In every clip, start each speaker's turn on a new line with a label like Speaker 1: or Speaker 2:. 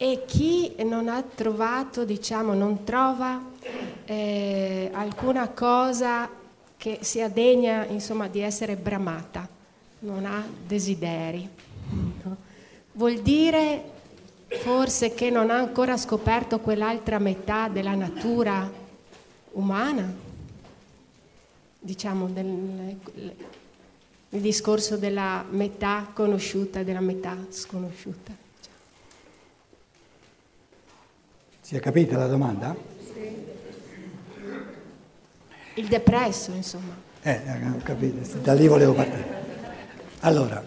Speaker 1: E chi non ha trovato, diciamo, non trova eh, alcuna cosa che sia degna, insomma, di essere bramata, non ha desideri. No? Vuol dire forse che non ha ancora scoperto quell'altra metà della natura umana, diciamo del, il discorso della metà conosciuta e della metà sconosciuta.
Speaker 2: Si è capita la domanda? Sì.
Speaker 1: Il depresso, insomma.
Speaker 2: Eh, ho capito, da lì volevo partire. Allora,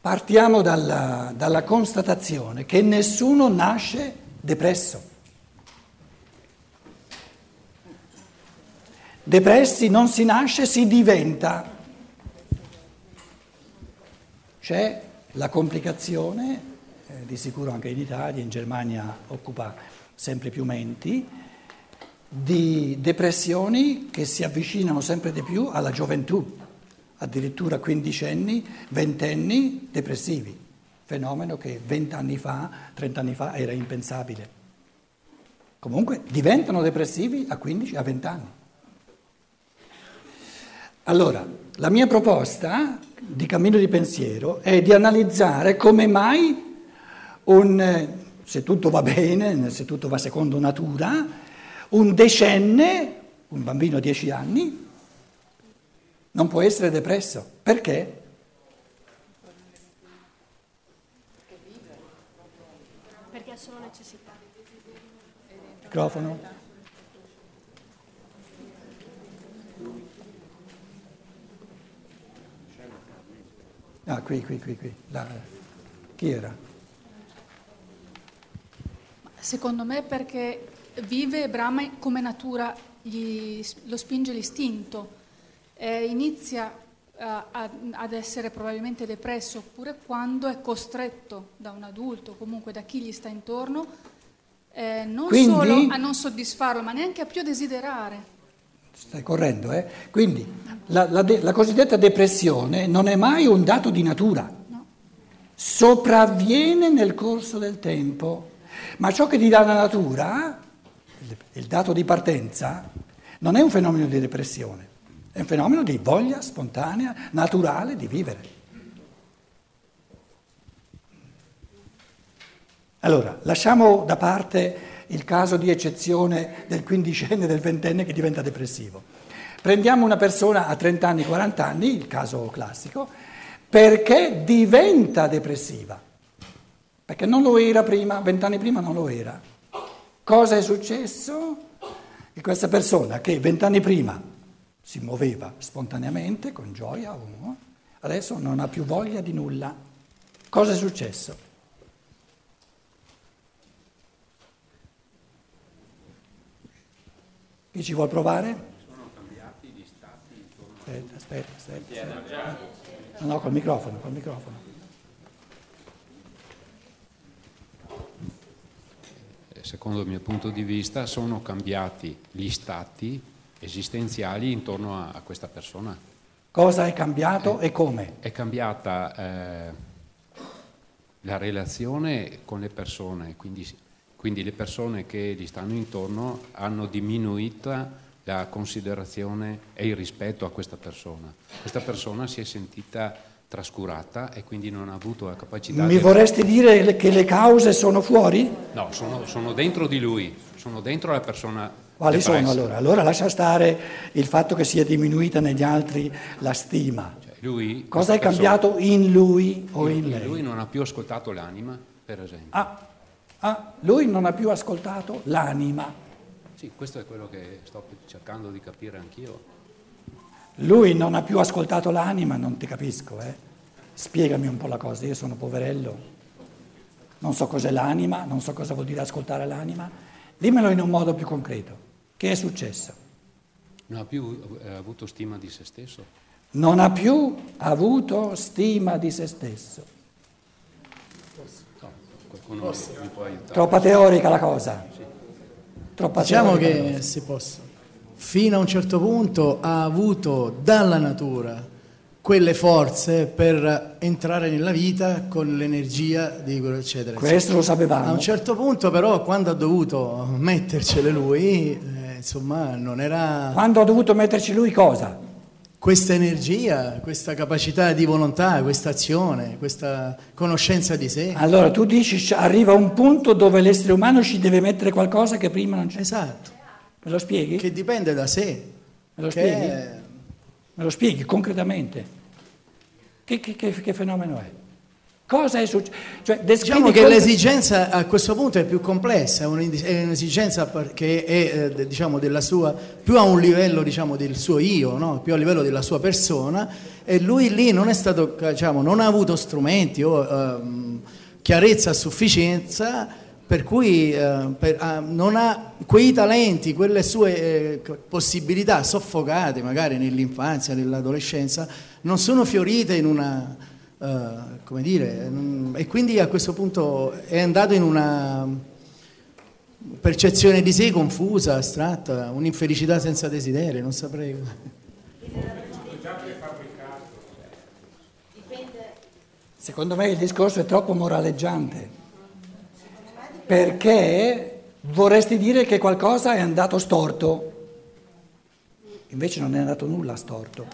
Speaker 2: partiamo dalla, dalla constatazione che nessuno nasce depresso. Depressi non si nasce, si diventa. C'è la complicazione eh, di sicuro anche in Italia, in Germania occupa sempre più menti, di depressioni che si avvicinano sempre di più alla gioventù, addirittura quindicenni, ventenni depressivi, fenomeno che vent'anni fa, trent'anni fa era impensabile. Comunque diventano depressivi a 15, a 20 anni. Allora, la mia proposta di cammino di pensiero è di analizzare come mai un, se tutto va bene, se tutto va secondo natura, un decenne, un bambino di 10 anni, non può essere depresso. Perché?
Speaker 1: Perché ha solo necessità.
Speaker 2: Microfono. Ah, qui, qui, qui, qui. La, chi era?
Speaker 3: Secondo me perché vive brama come natura gli, lo spinge l'istinto, eh, inizia uh, a, ad essere probabilmente depresso oppure quando è costretto da un adulto, comunque da chi gli sta intorno, eh, non Quindi, solo a non soddisfarlo, ma neanche a più desiderare.
Speaker 2: Stai correndo, eh? Quindi la, la, de, la cosiddetta depressione non è mai un dato di natura, no. sopravviene nel corso del tempo. Ma ciò che ti dà la natura, il dato di partenza, non è un fenomeno di depressione, è un fenomeno di voglia spontanea, naturale di vivere. Allora, lasciamo da parte il caso di eccezione del quindicenne del ventenne che diventa depressivo. Prendiamo una persona a 30 anni, 40 anni, il caso classico, perché diventa depressiva perché non lo era prima, vent'anni prima non lo era. Cosa è successo? Che questa persona che vent'anni prima si muoveva spontaneamente, con gioia, adesso non ha più voglia di nulla. Cosa è successo? Chi ci vuole provare?
Speaker 4: Sono cambiati gli stati
Speaker 2: Aspetta, aspetta, aspetta. aspetta. No, col microfono, col microfono.
Speaker 4: Secondo il mio punto di vista, sono cambiati gli stati esistenziali intorno a, a questa persona.
Speaker 2: Cosa è cambiato è, e come?
Speaker 4: È cambiata eh, la relazione con le persone, quindi, quindi, le persone che gli stanno intorno hanno diminuito la considerazione e il rispetto a questa persona. Questa persona si è sentita trascurata e quindi non ha avuto la capacità
Speaker 2: Mi di... vorresti dire che le cause sono fuori?
Speaker 4: No, sono, sono dentro di lui, sono dentro la persona.
Speaker 2: Quali sono allora? Allora lascia stare il fatto che sia diminuita negli altri la stima. Cioè, lui, Cosa è cambiato persona, in lui o in, in lei?
Speaker 4: Lui non ha più ascoltato l'anima, per esempio.
Speaker 2: Ah, ah, lui non ha più ascoltato l'anima.
Speaker 4: Sì, questo è quello che sto cercando di capire anch'io.
Speaker 2: Lui non ha più ascoltato l'anima, non ti capisco, eh? Spiegami un po' la cosa, io sono poverello, non so cos'è l'anima, non so cosa vuol dire ascoltare l'anima. Dimmelo in un modo più concreto. Che è successo?
Speaker 4: Non ha più eh, avuto stima di se stesso?
Speaker 2: Non ha più avuto stima di se stesso.
Speaker 4: No, qualcuno Posso. mi può aiutare?
Speaker 2: Troppa teorica la cosa. Sì.
Speaker 5: Troppa diciamo che si possa fino a un certo punto ha avuto dalla natura quelle forze per entrare nella vita con l'energia di quello eccetera.
Speaker 2: Questo lo sapevamo.
Speaker 5: A un certo punto però quando ha dovuto mettercele lui, eh, insomma non era
Speaker 2: Quando ha dovuto metterci lui cosa?
Speaker 5: questa energia, questa capacità di volontà, questa azione, questa conoscenza di sé.
Speaker 2: Allora tu dici arriva un punto dove l'essere umano ci deve mettere qualcosa che prima non c'è.
Speaker 5: Esatto,
Speaker 2: Me lo spieghi?
Speaker 5: che dipende da sé.
Speaker 2: Me lo spieghi?
Speaker 5: è-
Speaker 2: Me lo spieghi concretamente? Che, che- che- che fenomeno è? Cosa è successo? Cioè,
Speaker 5: Diciamo che l'esigenza a questo punto è più complessa, è un'esigenza che è eh, diciamo, della sua, più a un livello diciamo, del suo io, no? più a livello della sua persona e lui lì non è stato, diciamo, non ha avuto strumenti o ehm, chiarezza a sufficienza per cui eh, per- ah, non ha quei talenti, quelle sue eh, possibilità soffocate magari nell'infanzia, nell'adolescenza, non sono fiorite in una eh, come dire, mm, e quindi a questo punto è andato in una percezione di sé confusa, astratta, un'infelicità senza desiderio, non saprei.
Speaker 2: Secondo me il discorso è troppo moraleggiante, perché vorresti dire che qualcosa è andato storto, invece non è andato nulla storto.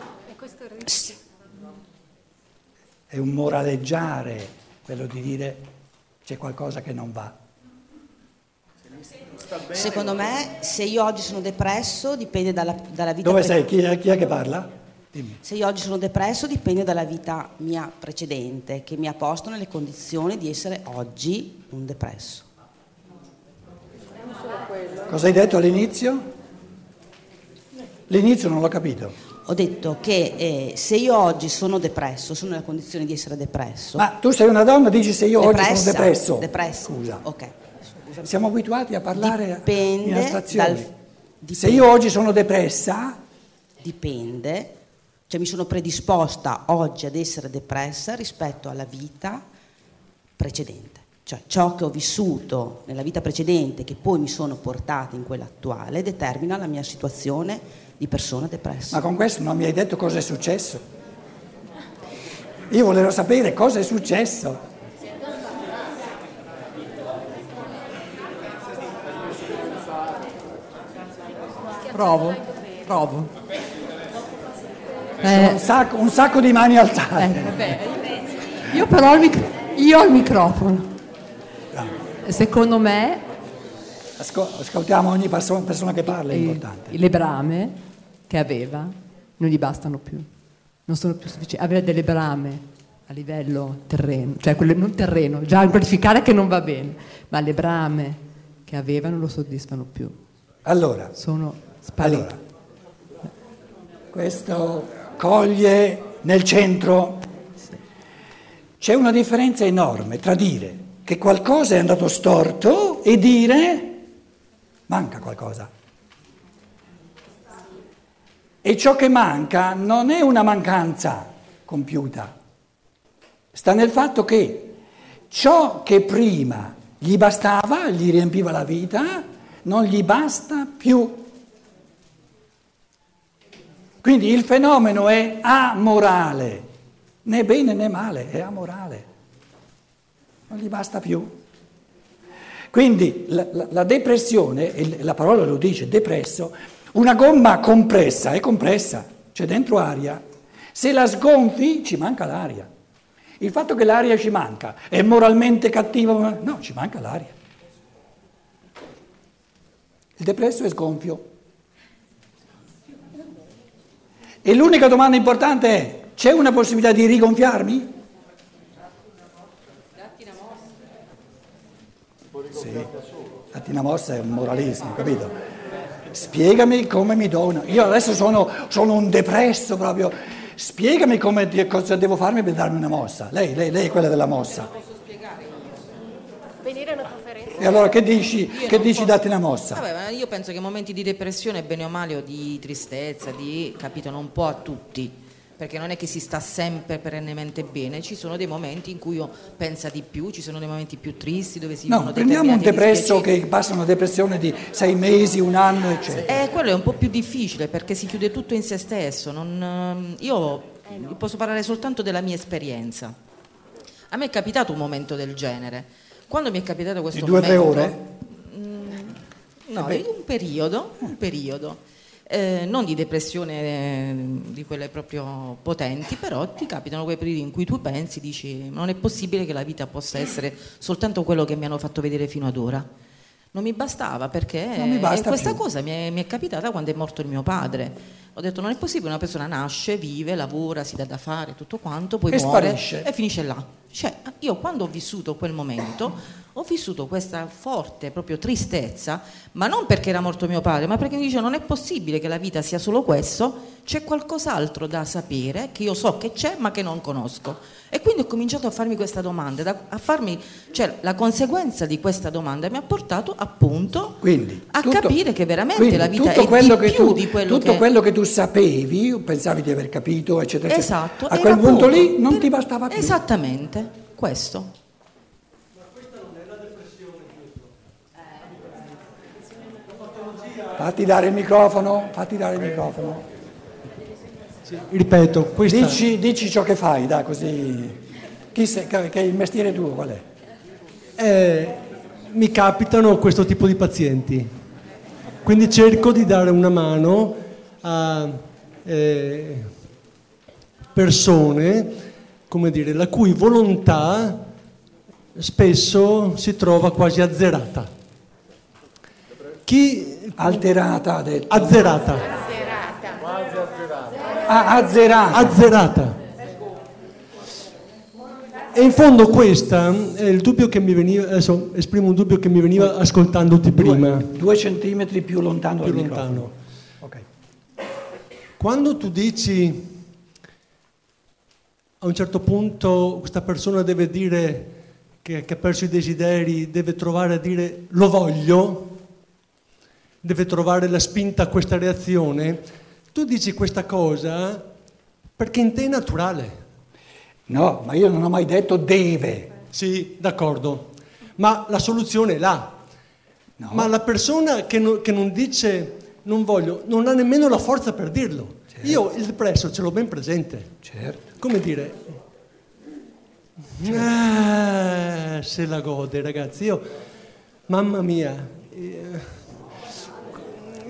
Speaker 2: È un moraleggiare quello di dire c'è qualcosa che non va.
Speaker 6: Secondo me, se io oggi sono depresso, dipende dalla, dalla vita.
Speaker 2: Dove
Speaker 6: pre-
Speaker 2: sei? Chi è, chi è che parla? Dimmi.
Speaker 6: Se io oggi sono depresso, dipende dalla vita mia precedente, che mi ha posto nelle condizioni di essere oggi un depresso.
Speaker 2: Cosa hai detto all'inizio? L'inizio non l'ho capito.
Speaker 6: Ho detto che eh, se io oggi sono depresso, sono nella condizione di essere depresso.
Speaker 2: Ma tu sei una donna, dici se io oggi
Speaker 6: depressa,
Speaker 2: sono depresso.
Speaker 6: Depressa.
Speaker 2: Scusa.
Speaker 6: Ok.
Speaker 2: Siamo abituati a parlare
Speaker 6: Dipende
Speaker 2: in astrazioni.
Speaker 6: dal-
Speaker 2: Se io oggi sono depressa,
Speaker 6: Dipende, cioè mi sono predisposta oggi ad essere depressa rispetto alla vita precedente. Cioè ciò che ho vissuto nella vita precedente, che poi mi sono portata in quella attuale, determina la mia situazione di persona depressa.
Speaker 2: ma con questo non mi hai detto cosa è successo. Io volevo sapere cosa è successo.
Speaker 7: Provo, provo. Eh,
Speaker 2: un, sacco, un sacco di mani alzate.
Speaker 7: eh, vabbè, io però ho il, mic- io ho il microfono. Secondo me
Speaker 2: Asco- ascoltiamo ogni perso- persona che parla, è importante.
Speaker 7: le brame che aveva non gli bastano più, non sono più sufficienti. Avere delle brame a livello terreno, cioè quelle non terreno, già qualificare che non va bene, ma le brame che aveva non lo soddisfano più,
Speaker 2: Allora,
Speaker 7: sono sparite.
Speaker 2: allora, questo coglie nel centro. C'è una differenza enorme tra dire che qualcosa è andato storto e dire manca qualcosa. E ciò che manca non è una mancanza compiuta, sta nel fatto che ciò che prima gli bastava, gli riempiva la vita, non gli basta più. Quindi il fenomeno è amorale, né bene né male, è amorale, non gli basta più. Quindi la, la- la depressione, e la parola lo dice, depresso, una gomma compressa è compressa, c'è dentro aria. Se la sgonfi ci manca l'aria. Il fatto che l'aria ci manca è moralmente cattivo? No, ci manca l'aria. Il depresso è sgonfio. E l'unica domanda importante è, c'è una possibilità di rigonfiarmi? Sì, datti una mossa è un moralismo, capito? Spiegami come mi do una... Io adesso sono, sono un depresso proprio, spiegami come, cosa devo farmi per darmi una mossa. Lei, lei, lei è quella della mossa.
Speaker 1: Venire a una conferenza.
Speaker 2: E allora che dici, che dici datti una mossa?
Speaker 8: Vabbè, ma io penso che momenti di depressione, bene o male, o di tristezza, di, capito, non po' a tutti, perché non è che si sta sempre perennemente bene, ci sono dei momenti in cui uno pensa di più, ci sono dei momenti più tristi dove si
Speaker 2: No, prendiamo un depresso che passa una depressione di sei mesi, un anno, eccetera.
Speaker 8: Eh, quello è un po' più difficile perché si chiude tutto in se stesso. non, ehm, io posso parlare soltanto della mia esperienza. A me è capitato un momento del genere. Quando mi è capitato questo
Speaker 2: Di due o tre
Speaker 8: momento,
Speaker 2: ore?
Speaker 8: Mm, no, in un periodo, un periodo. Eh, non di depressione eh, di quelle proprio potenti, però ti capitano quei periodi in cui tu pensi, dici, non è possibile che la vita possa essere soltanto quello che mi hanno fatto vedere fino ad ora. Non mi bastava perché
Speaker 2: mi basta
Speaker 8: questa
Speaker 2: più.
Speaker 8: cosa mi è, mi è capitata quando è morto il mio padre. Ho detto non è possibile, una persona nasce, vive, lavora, si dà da fare, tutto quanto, poi
Speaker 2: E
Speaker 8: muore
Speaker 2: sparisce.
Speaker 8: e finisce là. Cioè, io quando ho vissuto quel momento ho vissuto questa forte proprio tristezza, ma non perché era morto mio padre, ma perché mi dice non è possibile che la vita sia solo questo, c'è qualcos'altro da sapere che io so che c'è ma che non conosco. E quindi ho cominciato a farmi questa domanda, da- a farmi, cioè la conseguenza di questa domanda mi ha portato appunto
Speaker 2: Quindi,
Speaker 8: a
Speaker 2: tutto-
Speaker 8: capire che veramente la vita è
Speaker 2: quello
Speaker 8: di più
Speaker 2: tu,
Speaker 8: di quello
Speaker 2: tutto
Speaker 8: che...
Speaker 2: quello che tu sapevi, pensavi di aver capito, eccetera, eccetera.
Speaker 8: Esatto,
Speaker 2: A quel punto lì non
Speaker 8: Per-
Speaker 2: ti bastava più.
Speaker 8: Esattamente, questo.
Speaker 2: Fatti dare il microfono, fatti dare il microfono.
Speaker 9: Ripeto, questa
Speaker 2: Dici, dici ciò che fai, dai, così. Chi sei, che il mestiere tuo qual è?
Speaker 9: è- mi capitano questo tipo di pazienti. Quindi cerco di dare una mano a eh, persone, come dire, la cui volontà spesso si trova quasi azzerata. Chi
Speaker 2: Alterata, ha detto.
Speaker 9: azzerata,
Speaker 2: Ah, azzerata.
Speaker 9: azzerata. E in fondo questa è il dubbio che mi veniva, adesso esprimo un dubbio che mi veniva ascoltandoti prima.
Speaker 2: Due, due centimetri più lontano
Speaker 9: più lontano.
Speaker 2: microfono. Ok.
Speaker 9: Quando tu dici a un certo punto questa persona deve dire che, che ha perso i desideri, deve trovare a dire lo voglio, deve trovare la spinta a questa reazione, tu dici questa cosa perché in te è naturale.
Speaker 2: No, ma io non ho mai detto deve.
Speaker 9: Sì, d'accordo, ma la soluzione è là.
Speaker 2: No.
Speaker 9: Ma la persona che, no- che non dice non voglio, non ha nemmeno la forza per dirlo. Io il depresso ce l'ho ben presente.
Speaker 2: Certo.
Speaker 9: Come dire, ah, se la gode ragazzi, io, mamma mia, eh,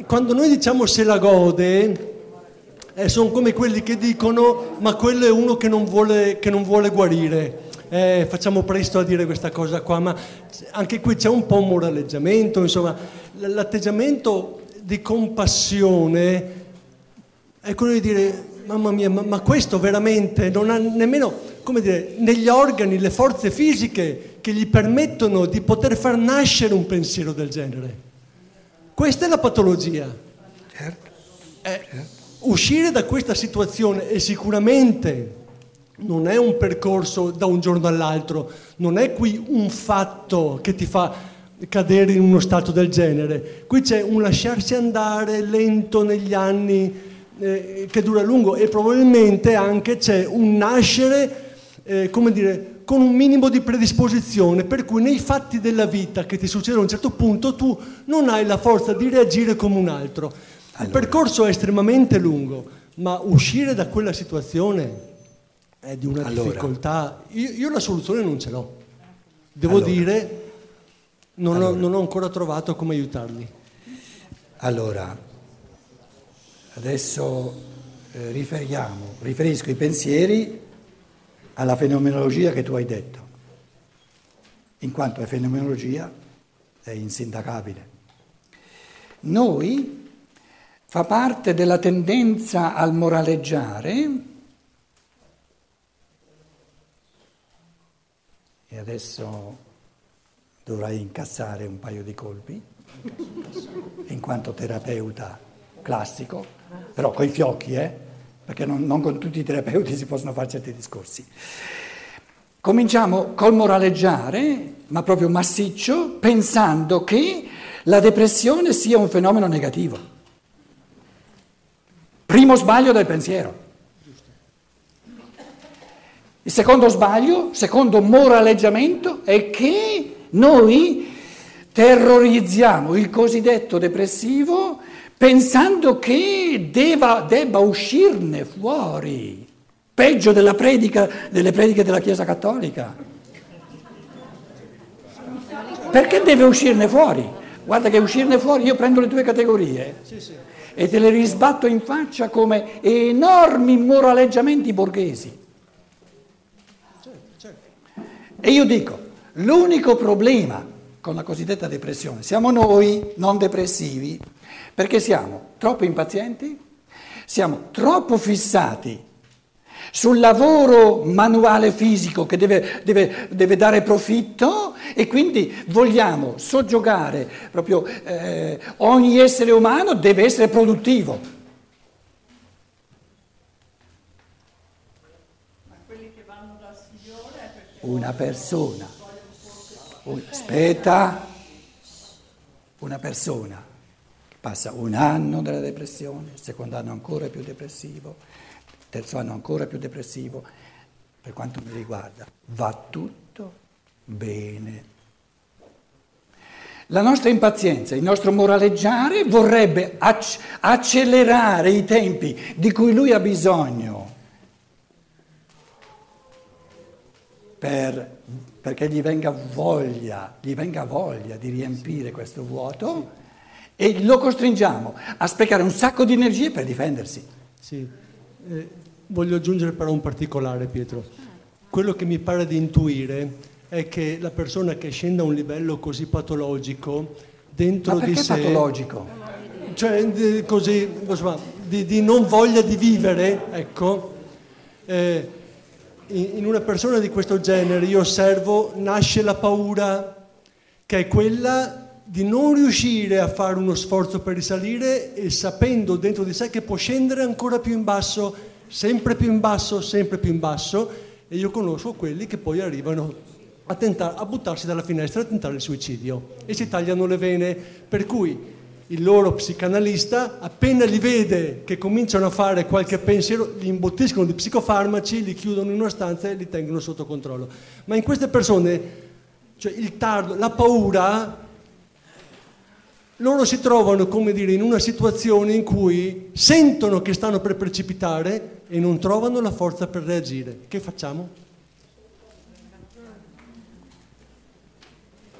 Speaker 9: quando noi diciamo se la gode, eh, sono come quelli che dicono ma quello è uno che non vuole, che non vuole guarire. Eh, facciamo presto a dire questa cosa qua, ma anche qui c'è un po' un moraleggiamento, insomma, l'atteggiamento di compassione è quello di dire, mamma mia, ma, ma questo veramente non ha nemmeno, come dire, negli organi le forze fisiche che gli permettono di poter far nascere un pensiero del genere. Questa è la patologia.
Speaker 2: Certo.
Speaker 9: Eh, uscire da questa situazione e sicuramente non è un percorso da un giorno all'altro, non è qui un fatto che ti fa cadere in uno stato del genere, qui c'è un lasciarsi andare lento negli anni eh, che dura a lungo e probabilmente anche c'è un nascere, eh, come dire, con un minimo di predisposizione, per cui nei fatti della vita che ti succedono a un certo punto tu non hai la forza di reagire come un altro. Il percorso è estremamente lungo, ma uscire da quella situazione è di una
Speaker 2: Allora.
Speaker 9: difficoltà. Io, io la soluzione non ce l'ho. Devo
Speaker 2: Allora.
Speaker 9: dire, non,
Speaker 2: Allora.
Speaker 9: ho, non ho ancora trovato come aiutarli.
Speaker 2: Allora, adesso eh, riferiamo, riferisco i pensieri alla fenomenologia che tu hai detto, in quanto è fenomenologia, è insindacabile. Noi fa parte della tendenza al moraleggiare e adesso dovrai incassare un paio di colpi in quanto terapeuta classico, però coi fiocchi, eh? Perché non, non con tutti i terapeuti si possono fare certi discorsi. Cominciamo col moraleggiare, ma proprio massiccio, pensando che la depressione sia un fenomeno negativo. Primo sbaglio del pensiero. Il secondo sbaglio, secondo moraleggiamento, è che noi terrorizziamo il cosiddetto depressivo pensando che deva- debba uscirne fuori. peggio predica, delle prediche della Chiesa Cattolica. Perché deve uscirne fuori? Guarda che uscirne fuori io prendo le tue categorie e te le risbatto in faccia come enormi moraleggiamenti borghesi. E io dico, l'unico problema con la cosiddetta depressione siamo noi non depressivi, perché siamo troppo impazienti, siamo troppo fissati sul lavoro manuale fisico che deve, deve, deve dare profitto e quindi vogliamo soggiogare proprio eh, ogni essere umano deve essere produttivo. Una persona, un, aspetta, una persona passa un anno della depressione, il secondo anno ancora più depressivo, terzo anno ancora più depressivo, per quanto mi riguarda, va tutto bene. La nostra impazienza, il nostro moraleggiare vorrebbe ac- accelerare i tempi di cui lui ha bisogno per, perché gli venga voglia, gli venga voglia di riempire questo vuoto e lo costringiamo a sprecare un sacco di energie per difendersi.
Speaker 9: Sì. Eh, Voglio aggiungere però un particolare, Pietro. Quello che mi pare di intuire è che la persona che scende a un livello così patologico dentro di sé...
Speaker 2: patologico?
Speaker 9: Cioè, di, così, di, di, non voglia di vivere, ecco. Eh, in una persona di questo genere io osservo nasce la paura che è quella di non riuscire a fare uno sforzo per risalire e sapendo dentro di sé che può scendere ancora più in basso sempre più in basso, sempre più in basso, e io conosco quelli che poi arrivano a, tentare, a buttarsi dalla finestra a tentare il suicidio e si tagliano le vene, per cui il loro psicanalista appena li vede che cominciano a fare qualche pensiero, li imbottiscono di psicofarmaci, li chiudono in una stanza e li tengono sotto controllo. Ma in queste persone, cioè il tardo, la paura loro si trovano, come dire, in una situazione in cui sentono che stanno per precipitare e non trovano la forza per reagire. Che facciamo?